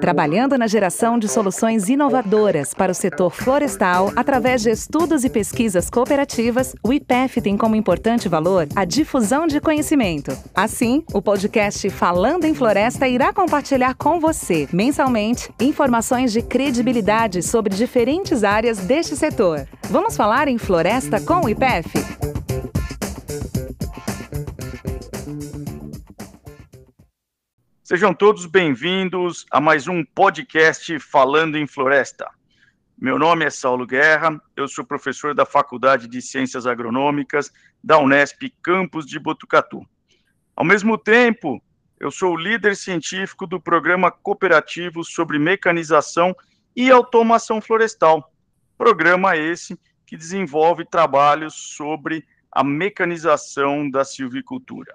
Trabalhando na geração de soluções inovadoras para o setor florestal, através de estudos e pesquisas cooperativas, o IPEF tem como importante valor a difusão de conhecimento. Assim, o podcast Falando em Floresta irá compartilhar com você, mensalmente, informações de credibilidade sobre diferentes áreas deste setor. Vamos falar em floresta com o IPEF? Sejam todos bem-vindos a mais um podcast Falando em Floresta. Meu nome é Saulo Guerra, eu sou professor da Faculdade de Ciências Agronômicas da Unesp Campus de Botucatu. Ao mesmo tempo, eu sou líder científico do programa cooperativo sobre mecanização e automação florestal. Programa esse que desenvolve trabalhos sobre a mecanização da silvicultura.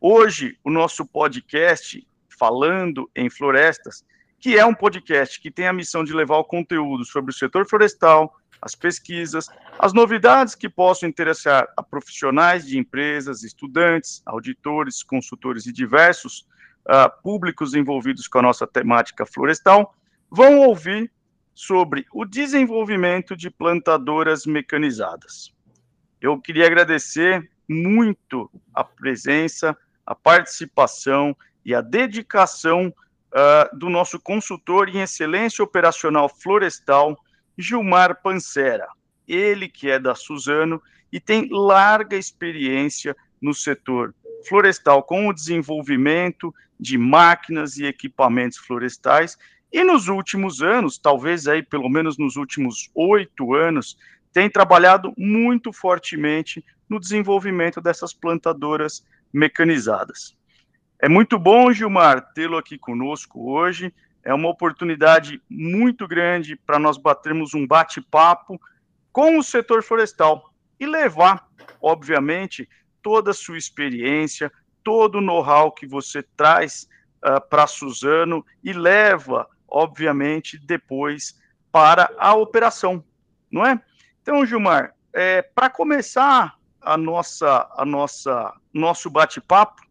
Hoje, o nosso podcast Falando em Florestas, que é um podcast que tem a missão de levar o conteúdo sobre o setor florestal, as pesquisas, as novidades que possam interessar a profissionais de empresas, estudantes, auditores, consultores e diversos uh, públicos envolvidos com a nossa temática florestal, vão ouvir sobre o desenvolvimento de plantadoras mecanizadas. Eu queria agradecer muito a presença, a participação e a dedicação uh, do nosso consultor em excelência operacional florestal, Gilmar Pancera. Ele que é da Suzano e tem larga experiência no setor florestal com o desenvolvimento de máquinas e equipamentos florestais e nos últimos anos, talvez aí pelo menos nos últimos oito anos, tem trabalhado muito fortemente no desenvolvimento dessas plantadoras mecanizadas. É muito bom, Gilmar, tê-lo aqui conosco hoje. É uma oportunidade muito grande para nós batermos um bate-papo com o setor florestal e levar, obviamente, toda a sua experiência, todo o know-how que você traz uh, para Suzano e leva, obviamente, depois para a operação, não é? Então, Gilmar, é, para começar a nossa, a nossa, nosso bate-papo,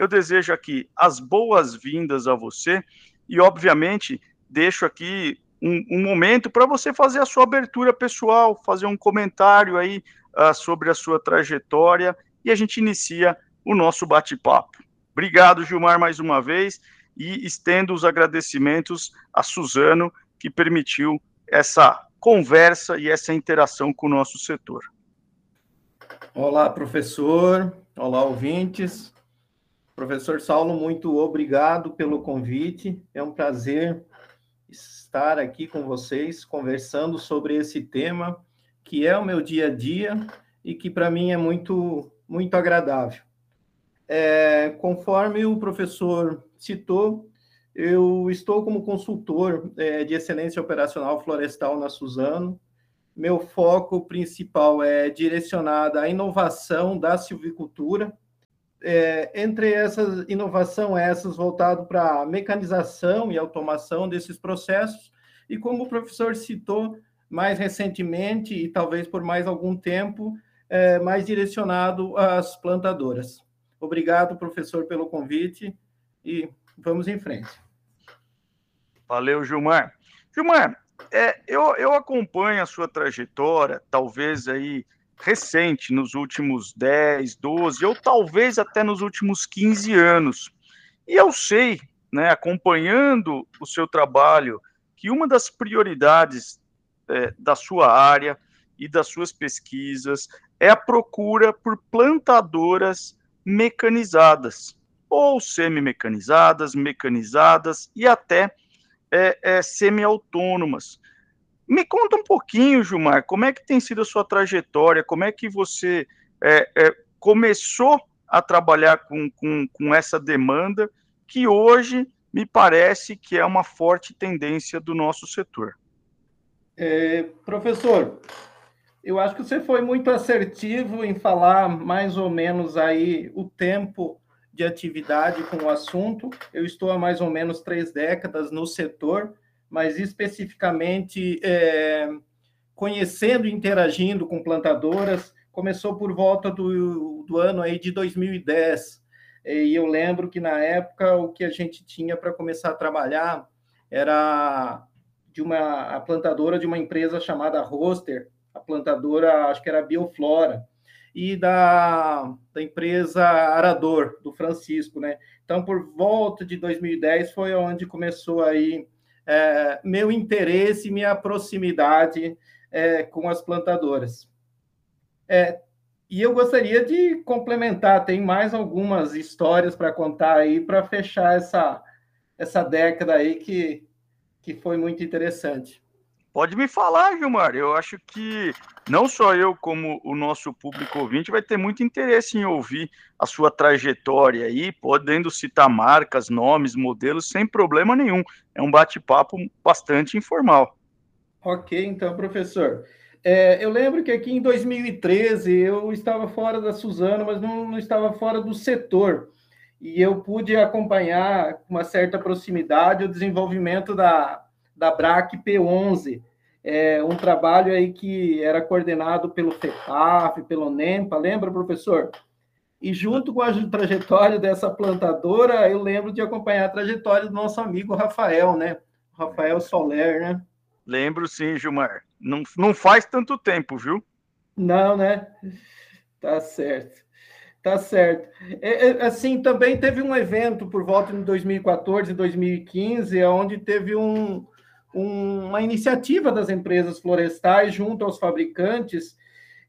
eu desejo aqui as boas-vindas a você e, obviamente, deixo aqui um, um momento para você fazer a sua abertura pessoal, fazer um comentário aí uh, sobre a sua trajetória e a gente inicia o nosso bate-papo. Obrigado, Gilmar, mais uma vez e estendo os agradecimentos a Suzano, que permitiu essa conversa e essa interação com o nosso setor. Olá, professor. Olá, ouvintes. Professor Saulo, muito obrigado pelo convite. É um prazer estar aqui com vocês conversando sobre esse tema que é o meu dia a dia e que para mim é muito muito agradável. É, conforme o professor citou, eu estou como consultor é, de excelência operacional florestal na Suzano. Meu foco principal é direcionado à inovação da silvicultura é, entre essas inovação essas voltado para mecanização e automação desses processos e como o professor citou mais recentemente e talvez por mais algum tempo é, mais direcionado às plantadoras. Obrigado, professor, pelo convite e vamos em frente. Valeu, Gilmar. Gilmar, é, eu, eu acompanho a sua trajetória, talvez aí recente, nos últimos 10, 12, ou talvez até nos últimos 15 anos. E eu sei, né, acompanhando o seu trabalho, que uma das prioridades é, da sua área e das suas pesquisas é a procura por plantadoras mecanizadas, ou semi-mecanizadas, mecanizadas e até é, é, semi-autônomas. Me conta um pouquinho, Gilmar, como é que tem sido a sua trajetória, como é que você é, é, começou a trabalhar com, com, com essa demanda, que hoje me parece que é uma forte tendência do nosso setor. É, professor, eu acho que você foi muito assertivo em falar mais ou menos aí o tempo de atividade com o assunto. Eu estou há mais ou menos três décadas no setor mas especificamente é, conhecendo e interagindo com plantadoras, começou por volta do, do ano aí de 2010. e eu lembro que na época o que a gente tinha para começar a trabalhar era de uma a plantadora de uma empresa chamada Roster, a plantadora acho que era Bioflora, e da, da empresa Arador, do Francisco, né? Então, por volta de 2010 foi onde começou aí é, meu interesse minha proximidade é, com as plantadoras. É, e eu gostaria de complementar, tem mais algumas histórias para contar aí para fechar essa, essa década aí que, que foi muito interessante. Pode me falar, Gilmar. Eu acho que não só eu, como o nosso público ouvinte, vai ter muito interesse em ouvir a sua trajetória aí, podendo citar marcas, nomes, modelos, sem problema nenhum. É um bate-papo bastante informal. Ok, então, professor. É, eu lembro que aqui em 2013 eu estava fora da Suzano, mas não, não estava fora do setor. E eu pude acompanhar com uma certa proximidade o desenvolvimento da, da BRAC P11, é, um trabalho aí que era coordenado pelo FEPAF, pelo NEMPA, lembra, professor? E junto com a trajetória dessa plantadora, eu lembro de acompanhar a trajetória do nosso amigo Rafael, né? Rafael Soler, né? Lembro sim, Gilmar. Não, não faz tanto tempo, viu? Não, né? Tá certo. Tá certo. É, é, assim, também teve um evento por volta de 2014 e 2015, onde teve um, um, uma iniciativa das empresas florestais junto aos fabricantes,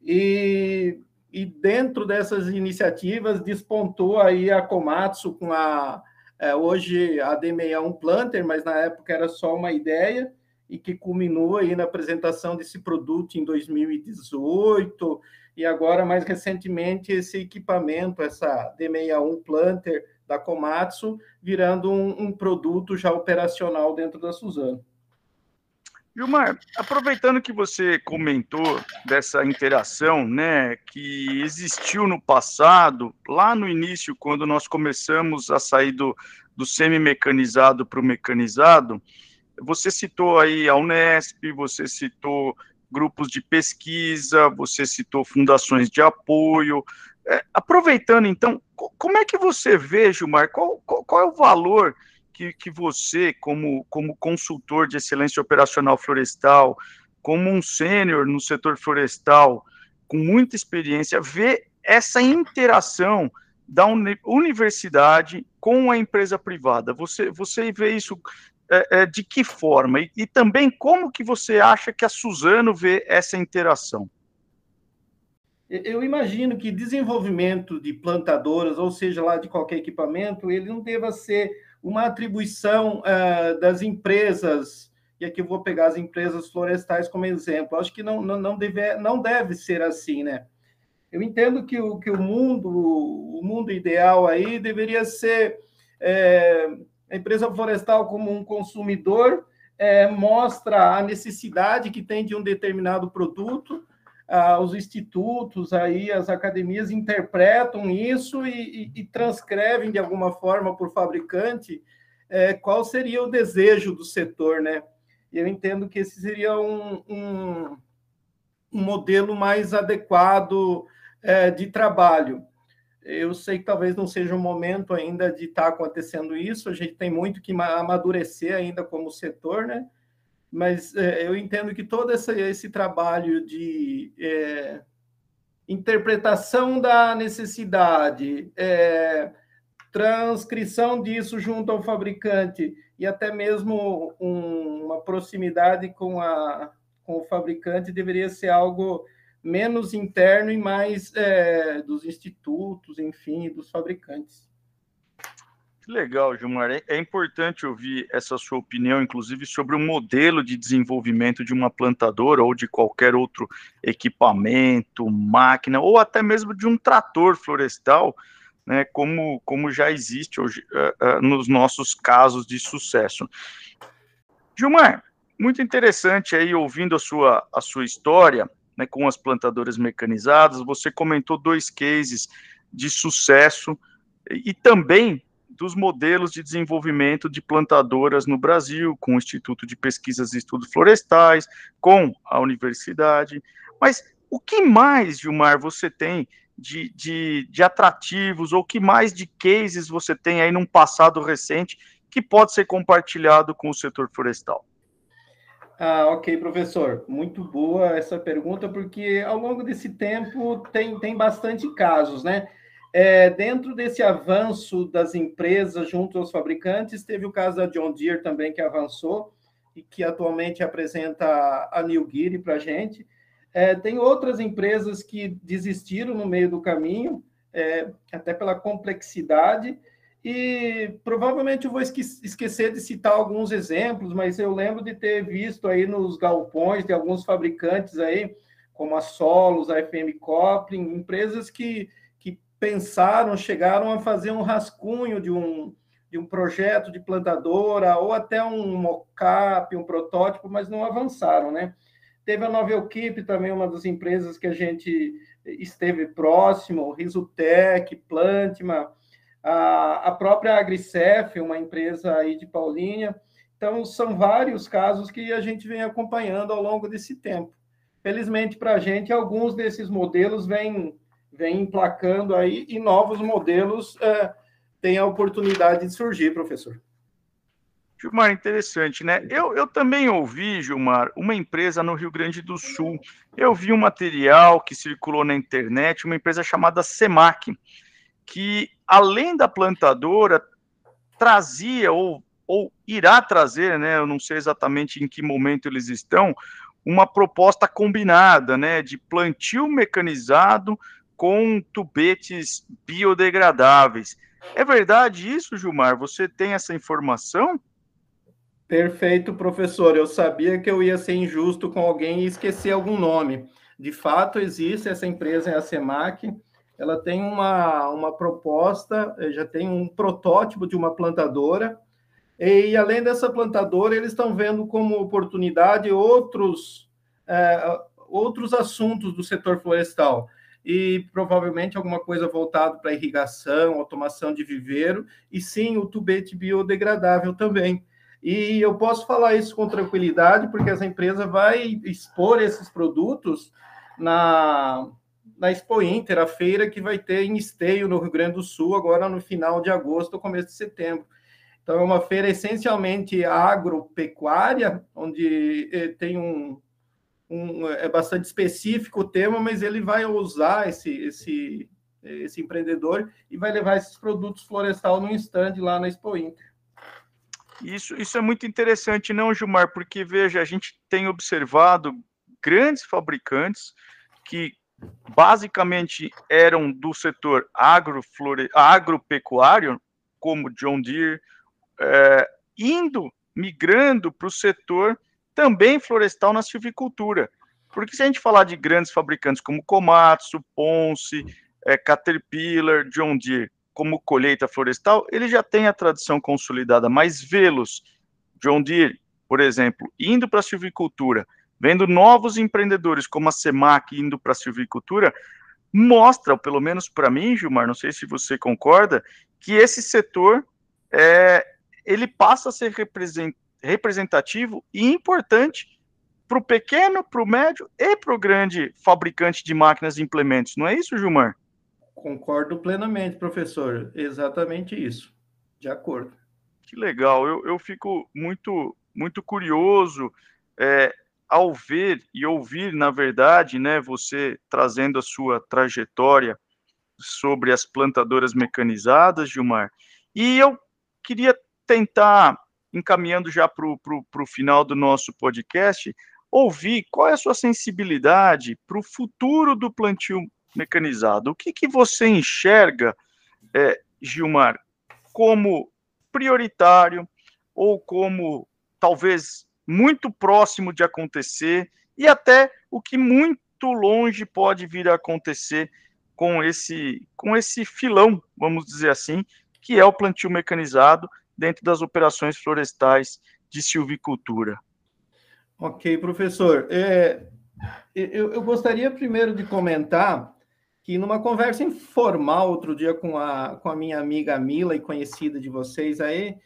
e, e dentro dessas iniciativas despontou aí a Komatsu com a é, hoje a D61 Planter, mas na época era só uma ideia, e que culminou aí na apresentação desse produto em 2018 e agora mais recentemente esse equipamento, essa D61 Planter da Komatsu, virando um, um produto já operacional dentro da Suzano. Gilmar, aproveitando que você comentou dessa interação, né, que existiu no passado, lá no início, quando nós começamos a sair do, do semi-mecanizado para o mecanizado, você citou aí a Unesp, você citou grupos de pesquisa, você citou fundações de apoio. É, aproveitando, então, como é que você vê, Gilmar, qual, qual, qual é o valor que, que você, como, como consultor de excelência operacional florestal, como um sênior no setor florestal, com muita experiência, vê essa interação da universidade com a empresa privada? Você, você vê isso é, é, de que forma? E, e, também como que você acha que a Suzano vê essa interação? Eu imagino que desenvolvimento de plantadoras, ou seja, lá de qualquer equipamento, ele não deva ser uma atribuição uh, das empresas, e aqui eu vou pegar as empresas florestais como exemplo. Acho que não, não, não, deve, não deve ser assim, né? Eu entendo que o, que o mundo, o mundo ideal aí deveria ser é, a empresa florestal, como um consumidor, é, mostra a necessidade que tem de um determinado produto, ah, os institutos, aí, as academias interpretam isso e, e, e transcrevem de alguma forma para o fabricante é, qual seria o desejo do setor, né? Eu entendo que esse seria um, um, um modelo mais adequado é, de trabalho. Eu sei que talvez não seja o momento ainda de estar tá acontecendo isso, a gente tem muito que amadurecer ainda como setor, né? Mas é, eu entendo que todo esse, esse trabalho de é, interpretação da necessidade, é, transcrição disso junto ao fabricante e até mesmo um, uma proximidade com, a, com o fabricante deveria ser algo menos interno e mais é, dos institutos, enfim, dos fabricantes. Que legal, Gilmar. É, é importante ouvir essa sua opinião, inclusive, sobre o modelo de desenvolvimento de uma plantadora ou de qualquer outro equipamento, máquina, ou até mesmo de um trator florestal, né, como, como já existe hoje uh, uh, nos nossos casos de sucesso. Gilmar, muito interessante aí ouvindo a sua, a sua história né, com as plantadoras mecanizadas. Você comentou dois cases de sucesso e também dos modelos de desenvolvimento de plantadoras no Brasil, com o Instituto de Pesquisas e Estudos Florestais, com a universidade. Mas o que mais, Gilmar, você tem de, de, de atrativos ou que mais de cases você tem aí num passado recente que pode ser compartilhado com o setor florestal? Ah, ok, professor. Muito boa essa pergunta, porque ao longo desse tempo tem, tem bastante casos, né? É, dentro desse avanço das empresas junto aos fabricantes, teve o caso da John Deere também, que avançou e que atualmente apresenta a New Gear para a gente. É, tem outras empresas que desistiram no meio do caminho, é, até pela complexidade, e provavelmente eu vou esque esquecer de citar alguns exemplos, mas eu lembro de ter visto aí nos galpões de alguns fabricantes aí, como a Solos, a FM Copling, empresas que pensaram, chegaram a fazer um rascunho de um, de um projeto de plantadora ou até um mock-up, um protótipo, mas não avançaram, né? Teve a Equipe também, uma das empresas que a gente esteve próximo, Risutec, Plantma, a, a própria Agricef, uma empresa aí de Paulínia. Então, são vários casos que a gente vem acompanhando ao longo desse tempo. Felizmente para a gente, alguns desses modelos vêm, vêm emplacando aí e novos modelos é, têm a oportunidade de surgir, professor. Gilmar, interessante, né? Eu, eu também ouvi, Gilmar, uma empresa no Rio Grande do Sul. Eu vi um material que circulou na internet, uma empresa chamada Semac, que além da plantadora, trazia ou, ou irá trazer, né? Eu não sei exatamente em que momento eles estão, uma proposta combinada, né? De plantio mecanizado com tubetes biodegradáveis. É verdade isso, Gilmar? Você tem essa informação? Perfeito, professor. Eu sabia que eu ia ser injusto com alguém e esquecer algum nome. De fato, existe essa empresa, é a SEMAC. Ela tem uma, uma proposta, eh, já tem um protótipo de uma plantadora. E, além dessa plantadora, eles estão vendo como oportunidade outros, é, outros assuntos do setor florestal e provavelmente alguma coisa voltada para irrigação, automação de viveiro, e sim o tubete biodegradável também. E eu posso falar isso com tranquilidade, porque essa empresa vai expor esses produtos na, na Expo Inter, a feira que vai ter em Esteio, no Rio Grande do Sul, agora no final de agosto, começo de setembro. Então, é uma feira essencialmente agropecuária, onde eh, tem um, um, é bastante específico o tema, mas ele vai usar esse, esse, esse empreendedor e vai levar esses produtos florestal no stand lá na Expo Inter. Isso, isso é muito interessante, não, Gilmar? Porque, veja, a gente tem observado grandes fabricantes que basicamente eram do setor agropecuário, como John Deere, é, indo, migrando para o setor também florestal na silvicultura. Porque se a gente falar de grandes fabricantes como Komatsu, Ponce, é, Caterpillar, John Deere, como colheita florestal, ele já tem a tradição consolidada, mas vê-los, John Deere, por exemplo, indo para a silvicultura, vendo novos empreendedores como a Semac indo para a silvicultura, mostra, pelo menos para mim, Gilmar, não sei se você concorda, que esse setor é, ele passa a ser representativo e importante para o pequeno, para o médio e para o grande fabricante de máquinas e implementos. Não é isso, Gilmar? Concordo plenamente, professor. Exatamente isso. De acordo. Que legal. Eu, eu fico muito, muito curioso é, ao ver e ouvir, na verdade, né, você trazendo a sua trajetória sobre as plantadoras mecanizadas, Gilmar. E eu queria tentar, encaminhando já para o final do nosso podcast, ouvir qual é a sua sensibilidade para o futuro do plantio mecanizado. O que, que você enxerga, é, Gilmar, como prioritário ou como talvez muito próximo de acontecer e até o que muito longe pode vir a acontecer com esse com esse filão, vamos dizer assim, que é o plantio mecanizado dentro das operações florestais de silvicultura. Ok, professor. É, eu, eu, gostaria primeiro de comentar que numa conversa informal outro dia com a, com a minha amiga Mila e conhecida de vocês aí,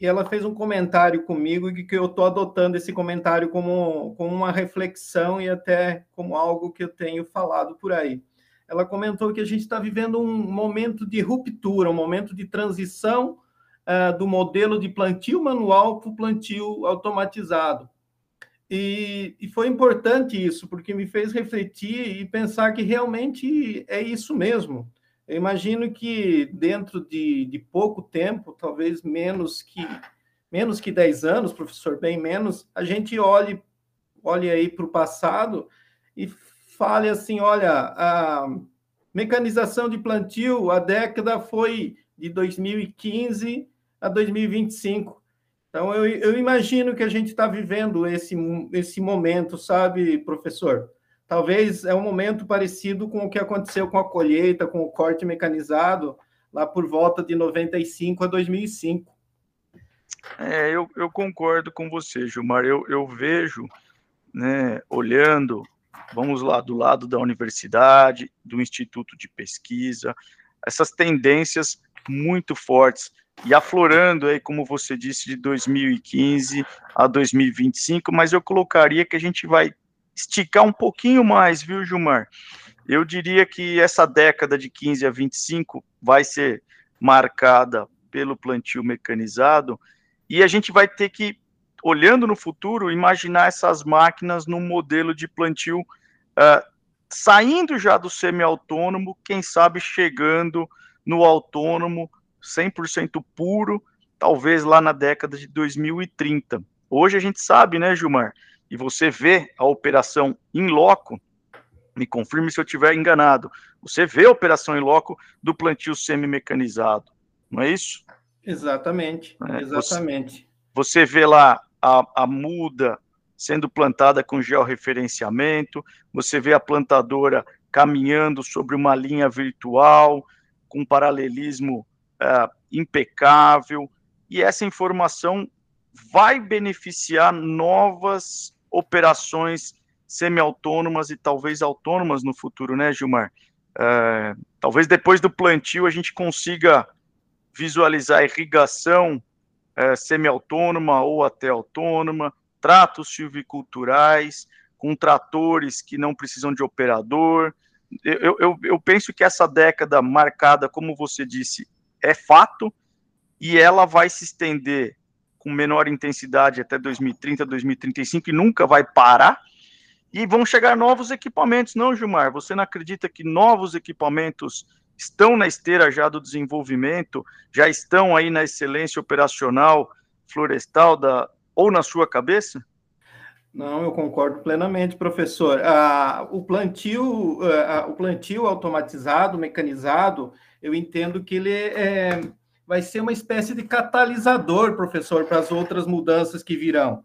e ela fez um comentário comigo e que eu estou adotando esse comentário como, como uma reflexão e até como algo que eu tenho falado por aí. ela comentou que a gente está vivendo um momento de ruptura, um momento de transição uh, do modelo de plantio manual para o plantio automatizado. E, e, foi importante isso, porque me fez refletir e pensar que realmente é isso mesmo. Eu imagino que dentro de, de pouco tempo, talvez menos que menos que 10 anos, professor, bem menos, a gente olhe, olhe aí para o passado e fale assim, olha, a mecanização de plantio, a década foi de 2015 a 2025. Então, eu, eu imagino que a gente está vivendo esse, esse momento, sabe, professor? Talvez é um momento parecido com o que aconteceu com a colheita, com o corte mecanizado, lá por volta de 95 a 2005. É, eu, eu concordo com você, Gilmar. Eu, eu vejo, né, olhando, vamos lá, do lado da universidade, do instituto de pesquisa, essas tendências muito fortes e aflorando aí, como você disse, de 2015 a 2025, mas eu colocaria que a gente vai esticar um pouquinho mais, viu, Gilmar? Eu diria que essa década de 15 a 25 vai ser marcada pelo plantio mecanizado e a gente vai ter que, olhando no futuro, imaginar essas máquinas num modelo de plantio uh, saindo já do semi-autônomo, quem sabe chegando no autônomo 100% puro, talvez lá na década de 2030. Hoje a gente sabe, né, Gilmar, e você vê a operação em loco, me confirme se eu estiver enganado, você vê a operação em loco do plantio semi-mecanizado, não é isso? Exatamente, é, exatamente. Você, você, vê lá a, a muda sendo plantada com georreferenciamento, você vê a plantadora caminhando sobre uma linha virtual, com paralelismo uh, impecável, e essa informação vai beneficiar novas operações semi-autônomas e talvez autônomas no futuro, né, Gilmar? É, talvez depois do plantio a gente consiga visualizar irrigação é, semi-autônoma ou até autônoma, tratos silviculturais, com tratores que não precisam de operador. Eu, eu, eu penso que essa década marcada, como você disse, é fato, e ela vai se estender com menor intensidade até 2030, 2035 e nunca vai parar. E vão chegar novos equipamentos, não, Gilmar? Você não acredita que novos equipamentos estão na esteira já do desenvolvimento, já estão aí na excelência operacional florestal da, ou na sua cabeça? Não, eu concordo plenamente, professor. Ah, o plantio, ah, o plantio automatizado, mecanizado, eu entendo que ele é, vai ser uma espécie de catalisador, professor, para as outras mudanças que virão.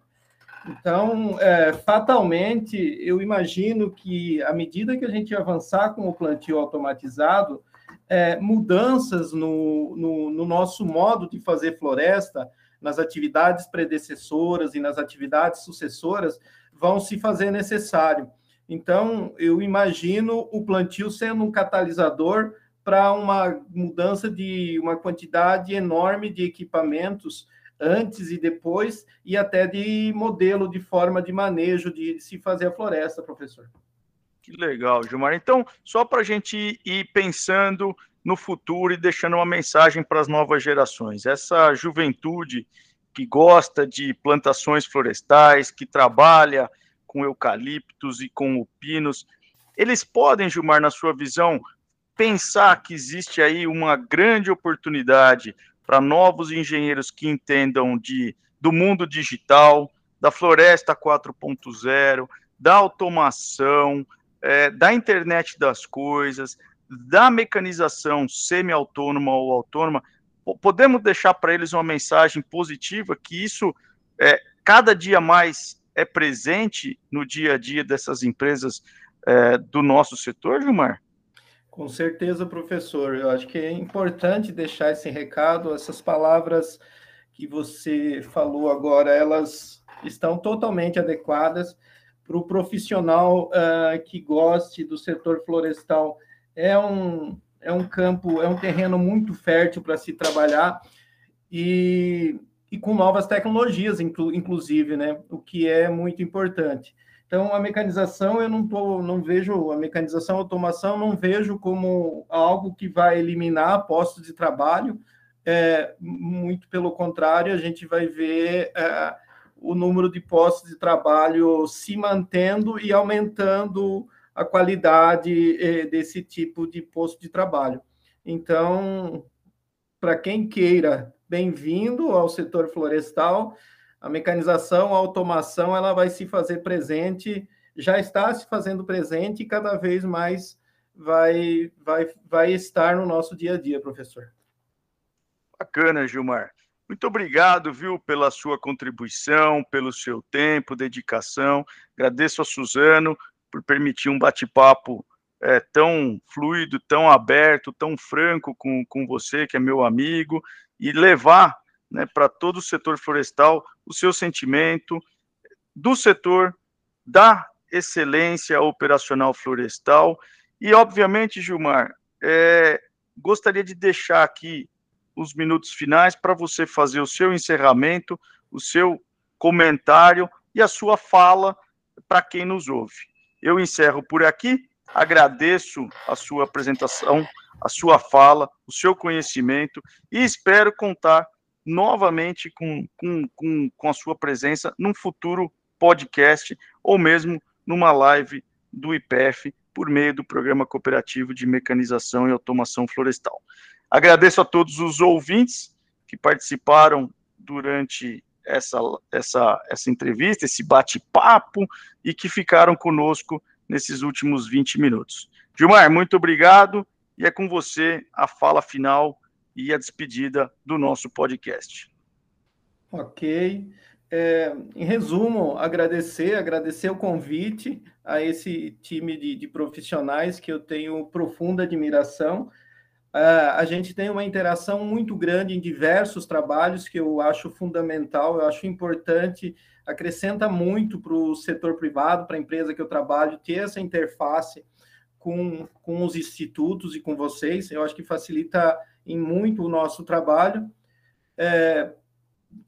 Então, é, fatalmente, eu imagino que, à medida que a gente avançar com o plantio automatizado, é, mudanças no, no, no, nosso modo de fazer floresta, nas atividades predecessoras e nas atividades sucessoras, vão se fazer necessário. Então, eu imagino o plantio sendo um catalisador para uma mudança de uma quantidade enorme de equipamentos antes e depois, e até de modelo de forma de manejo de se fazer a floresta, professor. Que legal, Gilmar. Então, só para a gente ir pensando no futuro e deixando uma mensagem para as novas gerações. Essa juventude que gosta de plantações florestais, que trabalha com eucaliptos e com pinos, eles podem, Gilmar, na sua visão, pensar que existe aí uma grande oportunidade para novos engenheiros que entendam de, do mundo digital, da floresta 4.0, da automação, é, da internet das coisas, da mecanização semi-autônoma ou autônoma, podemos deixar para eles uma mensagem positiva que isso é, cada dia mais é presente no dia a dia dessas empresas é, do nosso setor, Gilmar? Com certeza, professor. Eu acho que é importante deixar esse recado, essas palavras que você falou agora, elas estão totalmente adequadas para o profissional uh, que goste do setor florestal. É um, é um campo, é um terreno muito fértil para se trabalhar e, e com novas tecnologias, inclu, inclusive, né? O que é muito importante. Então, a mecanização, eu não, tô, não vejo, a mecanização, a automação, não vejo como algo que vai eliminar postos de trabalho, é, muito pelo contrário, a gente vai ver é, o número de postos de trabalho se mantendo e aumentando a qualidade é, desse tipo de posto de trabalho. Então, para quem queira, bem-vindo ao setor florestal. A mecanização, a automação, ela vai se fazer presente, já está se fazendo presente e cada vez mais vai, vai, vai estar no nosso dia a dia, professor. Bacana, Gilmar. Muito obrigado, viu, pela sua contribuição, pelo seu tempo, dedicação. Agradeço a Suzano por permitir um bate-papo é, tão fluido, tão aberto, tão franco com, com você, que é meu amigo, e levar né, para todo o setor florestal o seu sentimento do setor, da excelência operacional florestal. E, obviamente, Gilmar, é, gostaria de deixar aqui os minutos finais para você fazer o seu encerramento, o seu comentário e a sua fala para quem nos ouve. Eu encerro por aqui, agradeço a sua apresentação, a sua fala, o seu conhecimento e espero contar novamente com, com, com, com a sua presença num futuro podcast ou mesmo numa live do IPF por meio do Programa Cooperativo de Mecanização e Automação Florestal. Agradeço a todos os ouvintes que participaram durante essa, essa, essa entrevista, esse bate-papo e que ficaram conosco nesses últimos 20 minutos. Gilmar, muito obrigado e é com você a fala final e a despedida do nosso podcast. Ok. É, em resumo, agradecer, agradecer o convite a esse time de, de profissionais que eu tenho profunda admiração. Uh, a gente tem uma interação muito grande em diversos trabalhos que eu acho fundamental, eu acho importante, acrescenta muito para o setor privado, para a empresa que eu trabalho, ter essa interface com, com os institutos e com vocês. Eu acho que facilita em muito o nosso trabalho. É,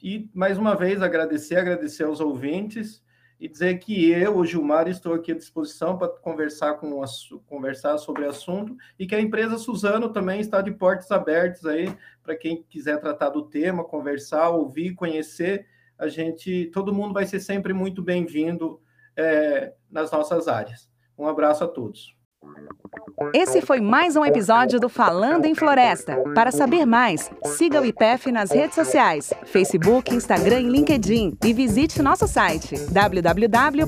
e, mais uma vez, agradecer, agradecer aos ouvintes e dizer que eu, o Gilmar, estou aqui à disposição para conversar, com, conversar sobre o assunto e que a empresa Suzano também está de portas abertas aí para quem quiser tratar do tema, conversar, ouvir, conhecer. A gente, todo mundo vai ser sempre muito bem-vindo é, nas nossas áreas. Um abraço a todos. Esse foi mais um episódio do Falando em Floresta. Para saber mais, siga o IPEF nas redes sociais, Facebook, Instagram e LinkedIn e visite nosso site www.ipef.br.